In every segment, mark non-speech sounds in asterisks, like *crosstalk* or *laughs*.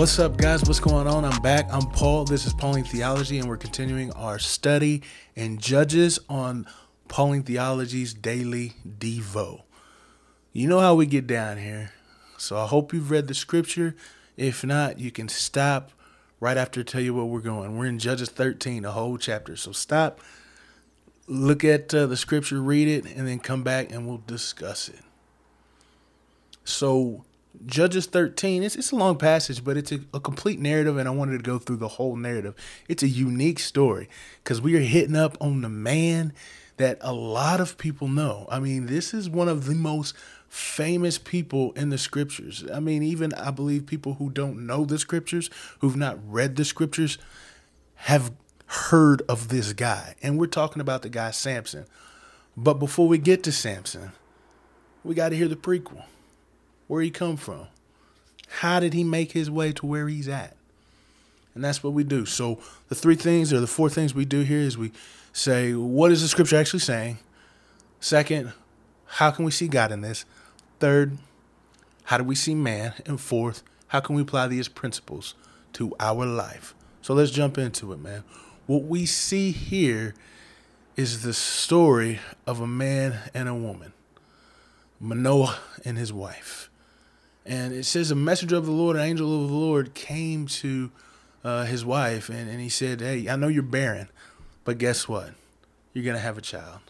What's up, guys? What's going on? I'm back. I'm Paul. This is Pauline Theology, and we're continuing our study in Judges on Pauline Theology's Daily Devo. You know how we get down here. So I hope you've read the scripture. If not, you can stop right after I tell you where we're going. We're in Judges 13, the whole chapter. So stop, look at uh, the scripture, read it, and then come back and we'll discuss it. So Judges 13, it's, it's a long passage, but it's a, a, complete narrative, and I wanted to go through the whole narrative. It's a unique story because we are hitting up on the man that a lot of people know. I mean, this is one of the most famous people in the scriptures. I mean, even I believe people who don't know the scriptures, who've not read the scriptures, have heard of this guy. And we're talking about the guy Samson. But before we get to Samson, we got to hear the prequel where he come from. How did he make his way to where he's at? And that's what we do. So the three things or the four things we do here is we say, what is the scripture actually saying? Second, how can we see God in this? Third, how do we see man? And fourth, how can we apply these principles to our life? So let's jump into it, man. What we see here is the story of a man and a woman, Manoah and his wife. And it says a messenger of the Lord, an angel of the Lord, came to uh, his wife and, and he said, Hey, I know you're barren, but guess what? You're going to have a child.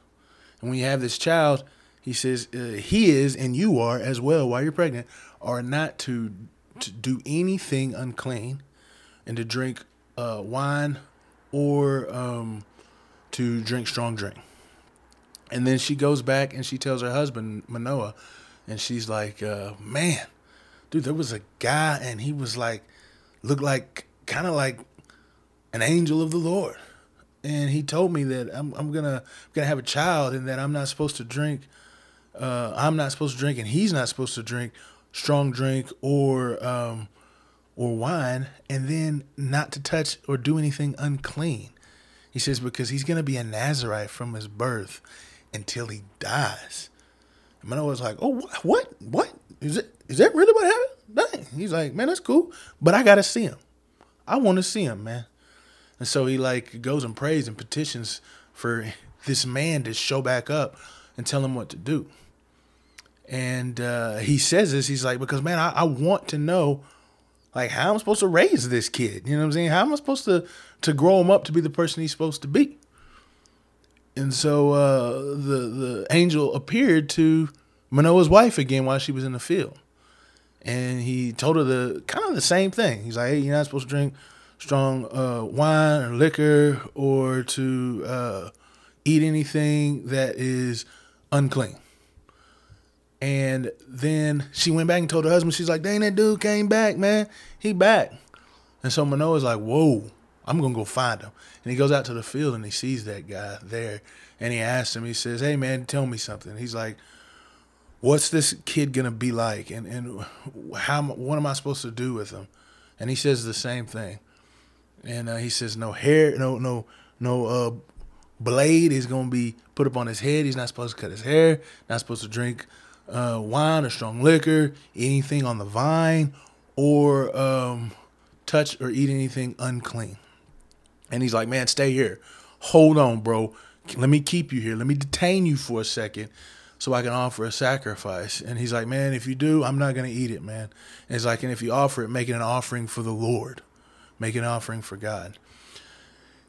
And when you have this child, he says, uh, He is, and you are as well, while you're pregnant, are not to, to do anything unclean and to drink uh, wine or um, to drink strong drink. And then she goes back and she tells her husband, Manoah, and she's like, uh, Man, dude, there was a guy and he was like, looked like kind of like an angel of the Lord. And he told me that I'm, I'm gonna gonna have a child and that I'm not supposed to drink. Uh, I'm not supposed to drink, and he's not supposed to drink strong drink or um, or wine, and then not to touch or do anything unclean. He says because he's gonna be a Nazarite from his birth until he dies. And I was like, "Oh, what? What is it? Is that really what happened?" Dang. He's like, "Man, that's cool, but I gotta see him. I want to see him, man." And so he like goes and prays and petitions for *laughs* this man to show back up and tell him what to do. And uh, he says this, he's like, because man, I, I want to know like how I'm supposed to raise this kid. You know what I'm saying? How am I supposed to to grow him up to be the person he's supposed to be? And so uh, the the angel appeared to Manoah's wife again while she was in the field, and he told her the kind of the same thing. He's like, "Hey, you're not supposed to drink strong uh, wine or liquor or to uh, eat anything that is unclean. And then she went back and told her husband, she's like, dang, that dude came back, man. He back. And so Manoah's like, whoa, I'm going to go find him. And he goes out to the field and he sees that guy there. And he asks him, he says, hey, man, tell me something. He's like, what's this kid to be like? And, and how, what am I supposed to do with him? And he says the same thing and uh, he says no hair, no no no uh, blade is gonna be put up on his head. He's not supposed to cut his hair. Not supposed to drink uh, wine or strong liquor, anything on the vine, or um, touch or eat anything unclean. And he's like, man, stay here. Hold on, bro. Let me keep you here. Let me detain you for a second so I can offer a sacrifice. And he's like, man, if you do, I'm not going to eat it, man. And he's like, and if you offer it, make it an offering for the Lord make an offering for God.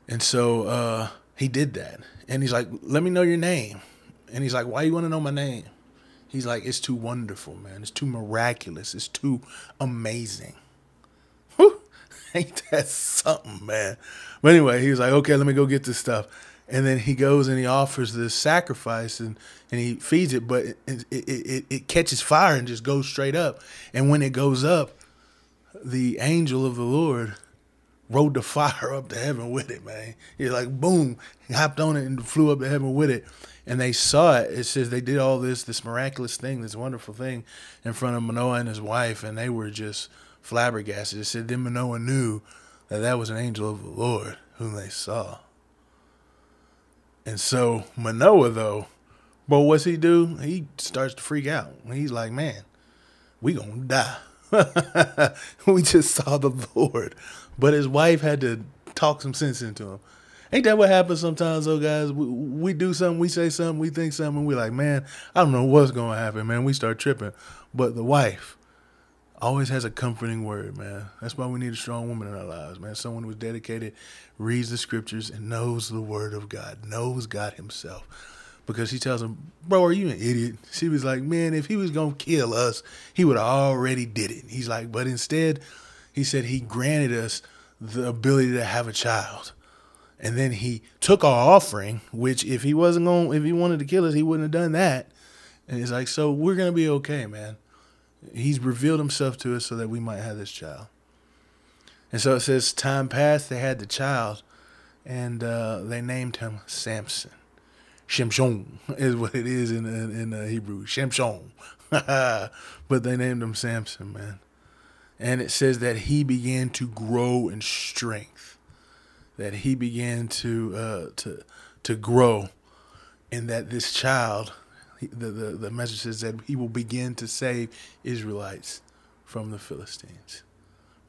And so uh, he did that. And he's like, let me know your name. And he's like, why you want to know my name? He's like, it's too wonderful, man. It's too miraculous. It's too amazing. Whew. *laughs* Ain't that something, man? But anyway, he was like, okay, let me go get this stuff. And then he goes and he offers this sacrifice and, and he feeds it, but it, it, it, it catches fire and just goes straight up. And when it goes up, the angel of the Lord rode the *laughs* fire up to heaven with it, man. He's like, boom, he hopped on it and flew up to heaven with it. And they saw it. It says they did all this, this miraculous thing, this wonderful thing in front of Manoah and his wife, and they were just flabbergasted. It said then Manoah knew that that was an angel of the Lord whom they saw. And so Manoah though, but what's he do? He starts to freak out. He's like, man, we gonna die. *laughs* we just saw the Lord. But his wife had to talk some sense into him. Ain't that what happens sometimes, though, guys? We, we do something, we say something, we think something, we're like, man, I don't know what's going to happen, man. We start tripping. But the wife always has a comforting word, man. That's why we need a strong woman in our lives, man. Someone who's dedicated, reads the scriptures, and knows the word of God, knows God Himself. Because she tells him, bro, are you an idiot? She was like, man, if he was to kill us, he would have already did it. He's like, but instead, he said he granted us the ability to have a child. And then he took our offering, which if he wasn't going, if he wanted to kill us, he wouldn't have done that. And he's like, so we're to be okay, man. He's revealed himself to us so that we might have this child. And so it says, time passed, they had the child, and uh, they named him Samson. Shimshon is what it is in in, in uh, Hebrew. Shimshon. *laughs* but they named him Samson, man. And it says that he began to grow in strength. That he began to uh, to to grow, and that this child the, the, the message says that he will begin to save Israelites from the Philistines.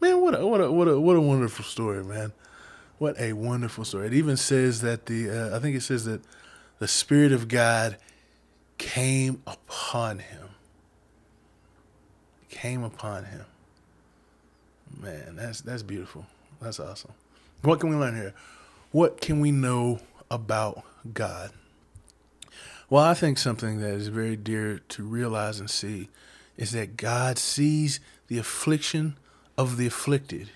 Man, what a what a what a what a wonderful story, man. What a wonderful story. It even says that the uh, I think it says that the spirit of God came upon him. Came upon him. Man, that's that's beautiful. That's awesome. What can we learn here? What can we know about God? Well, I think something that is very dear to realize and see is that God sees the affliction of the afflicted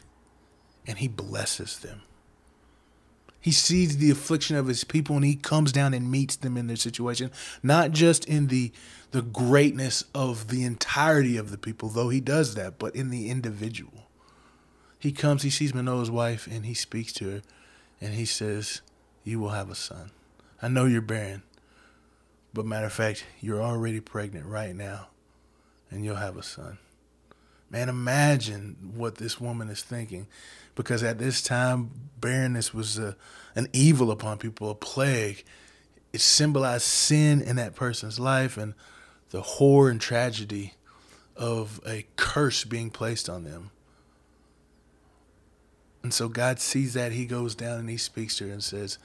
and he blesses them. He sees the affliction of his people and he comes down and meets them in their situation, not just in the the greatness of the entirety of the people, though he does that, but in the individual. He comes, he sees Manoah's wife, and he speaks to her, and he says, You will have a son. I know you're barren. But matter of fact, you're already pregnant right now, and you'll have a son. Man, imagine what this woman is thinking, because at this time, barrenness was a, an evil upon people, a plague. It symbolized sin in that person's life and the horror and tragedy of a curse being placed on them. And so God sees that. He goes down and he speaks to her and says,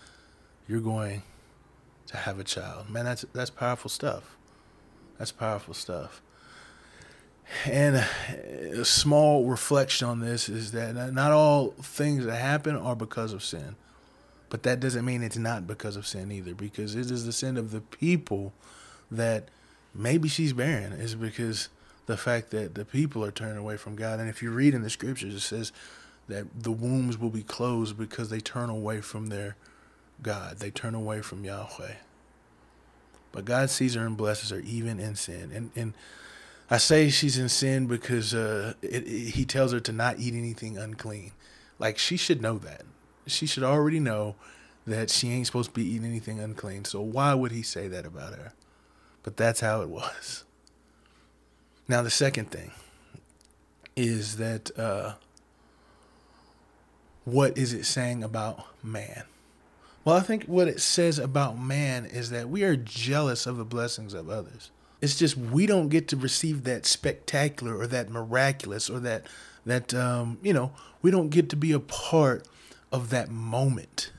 You're going to have a child. Man, that's that's powerful stuff. That's powerful stuff. And a small reflection on this is that not all things that happen are because of sin. But that doesn't mean it's not because of sin either, because it is the sin of the people that maybe she's barren, is because the fact that the people are turning away from God. And if you read in the scriptures, it says that the wombs will be closed because they turn away from their God. They turn away from Yahweh. But God sees her and blesses her even in sin. And and I say she's in sin because uh, it, it, he tells her to not eat anything unclean. Like she should know that. She should already know that she ain't supposed to be eating anything unclean. So why would he say that about her? But that's how it was. Now the second thing is that uh, what is it saying about man? Well, I think what it says about man is that we are jealous of the blessings of others. It's just we don't get to receive that spectacular or that miraculous or that that um, you know we don't get to be a part of that moment.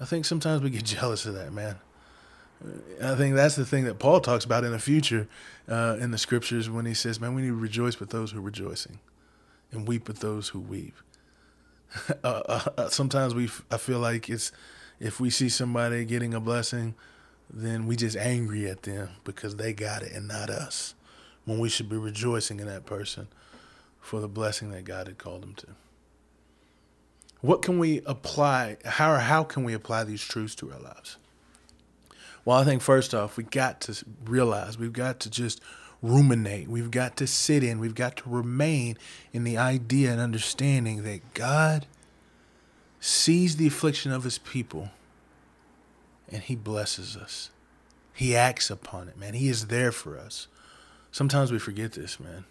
I think sometimes we get *laughs* jealous of that, man. I think that's the thing that Paul talks about in the future uh, in the scriptures when he says, "Man, we need to rejoice with those who are rejoicing, and weep with those who weep." *laughs* Uh, uh, uh, sometimes we I feel like it's if we see somebody getting a blessing, then we just angry at them because they got it and not us. When we should be rejoicing in that person for the blessing that God had called them to. What can we apply? How how can we apply these truths to our lives? Well, I think first off, we got to realize we've got to just ruminate. We've got to sit in. We've got to remain in the idea and understanding that God sees the affliction of his people and he blesses us. He acts upon it, man. He is there for us. Sometimes we forget this, man.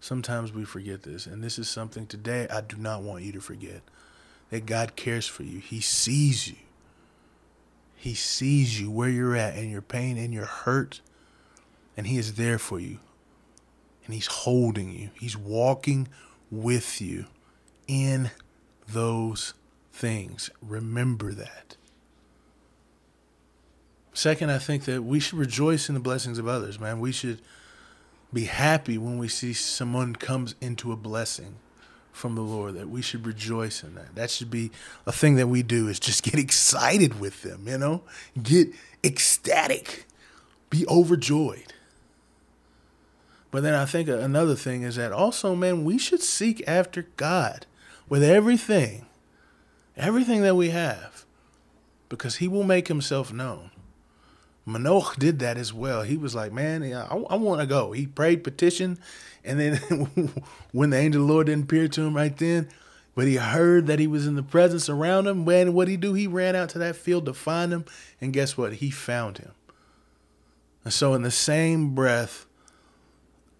Sometimes we forget this. And this is something today I do not want you to forget that God cares for you. He sees you. He sees you where you're at and your pain and your hurt and He is there for you. and He's holding you, He's walking with you in those things. Remember that. Second, I think that we should rejoice in the blessings of others, man. We should be happy when we see someone comes into a blessing from the Lord, that we should rejoice in that. That should be a thing that we do is just *laughs* get excited with them, you know? Get ecstatic. Be overjoyed. But then I think another thing is that also, man, we should seek after God with everything, everything that we have, because He will make Himself known. Manoach did that as well. He was like, man, I, I want to go. He prayed petition, and then *laughs* when the angel of the Lord didn't appear to him right then, but he heard that he was in the presence around him, man, what he do? He ran out to that field to find him, and guess what? He found him. And so, in the same breath,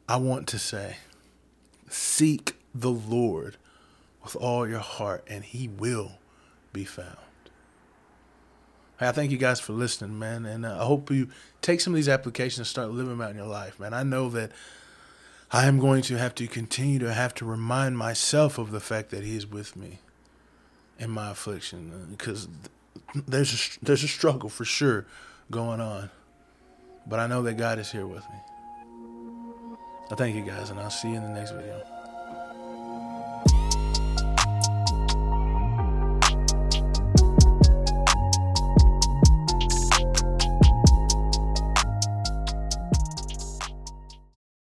I want to say, seek the Lord with all your heart, and he will be found. I thank you guys for listening, man, and uh, I hope you take some of these applications and start living them out in your life, man. I know that I am going to have to continue to have to remind myself of the fact that He is with me in my affliction, because there's a, there's a struggle for sure going on, but I know that God is here with me. I thank you guys, and I'll see you in the next video.